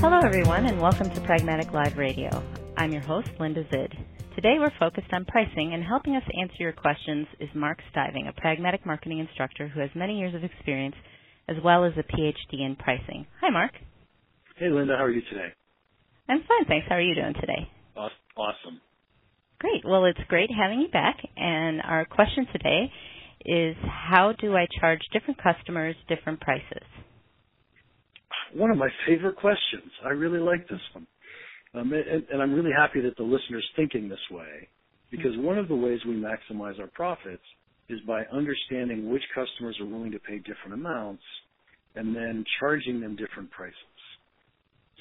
Hello, everyone, and welcome to Pragmatic Live Radio. I'm your host, Linda Zid. Today we're focused on pricing, and helping us answer your questions is Mark Stiving, a pragmatic marketing instructor who has many years of experience as well as a PhD in pricing. Hi, Mark. Hey, Linda. How are you today? I'm fine, thanks. How are you doing today? Awesome. Great. Well, it's great having you back. And our question today is how do I charge different customers different prices? One of my favorite questions. I really like this one. Um, and, and I'm really happy that the listener's thinking this way because one of the ways we maximize our profits is by understanding which customers are willing to pay different amounts and then charging them different prices.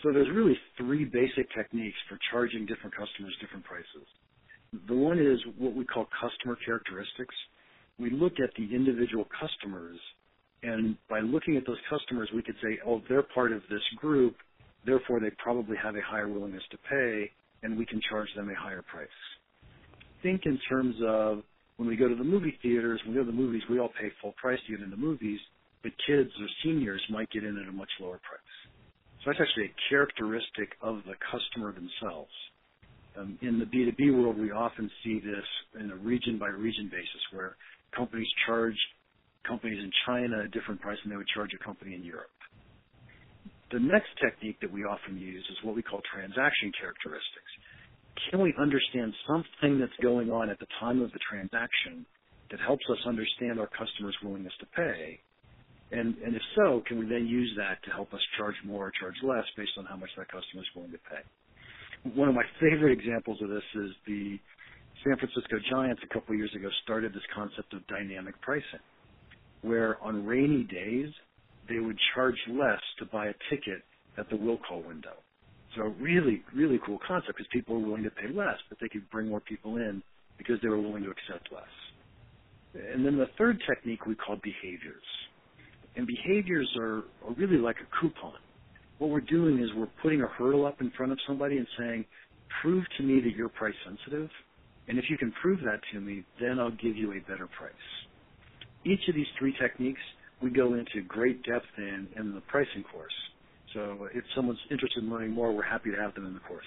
So there's really three basic techniques for charging different customers different prices. The one is what we call customer characteristics. We look at the individual customers and by looking at those customers we could say, oh, they're part of this group Therefore, they probably have a higher willingness to pay, and we can charge them a higher price. Think in terms of when we go to the movie theaters, when we go to the movies, we all pay full price to get into movies, but kids or seniors might get in at a much lower price. So that's actually a characteristic of the customer themselves. Um, in the B2B world, we often see this in a region by region basis where companies charge companies in China a different price than they would charge a company in Europe. The next technique that we often use is what we call transaction characteristics. Can we understand something that's going on at the time of the transaction that helps us understand our customer's willingness to pay? And, and if so, can we then use that to help us charge more or charge less based on how much that customer is willing to pay? One of my favorite examples of this is the San Francisco Giants a couple of years ago started this concept of dynamic pricing, where on rainy days, they would charge less to buy a ticket at the will call window. So really, really cool concept because people were willing to pay less, but they could bring more people in because they were willing to accept less. And then the third technique we call behaviors. And behaviors are, are really like a coupon. What we're doing is we're putting a hurdle up in front of somebody and saying, prove to me that you're price sensitive. And if you can prove that to me, then I'll give you a better price. Each of these three techniques we go into great depth in in the pricing course. So if someone's interested in learning more, we're happy to have them in the course.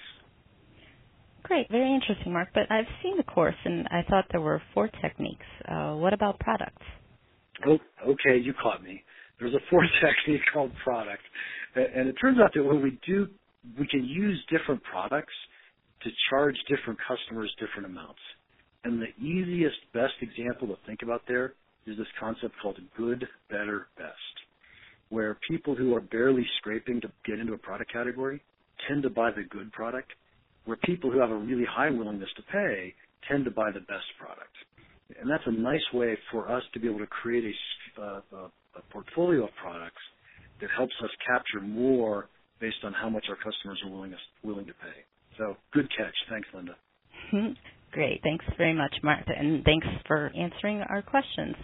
Great, very interesting, Mark. But I've seen the course, and I thought there were four techniques. Uh, what about products? Oh, okay, you caught me. There's a fourth technique called product, and it turns out that when we do, we can use different products to charge different customers different amounts. And the easiest, best example to think about there is this concept called good, better, best, where people who are barely scraping to get into a product category tend to buy the good product, where people who have a really high willingness to pay tend to buy the best product. And that's a nice way for us to be able to create a, uh, a portfolio of products that helps us capture more based on how much our customers are willing, willing to pay. So good catch. Thanks, Linda. Great. Thanks very much, Martha, and thanks for answering our questions.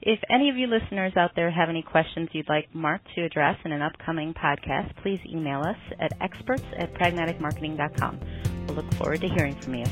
If any of you listeners out there have any questions you'd like Mark to address in an upcoming podcast, please email us at experts at pragmaticmarketing.com. We'll look forward to hearing from you.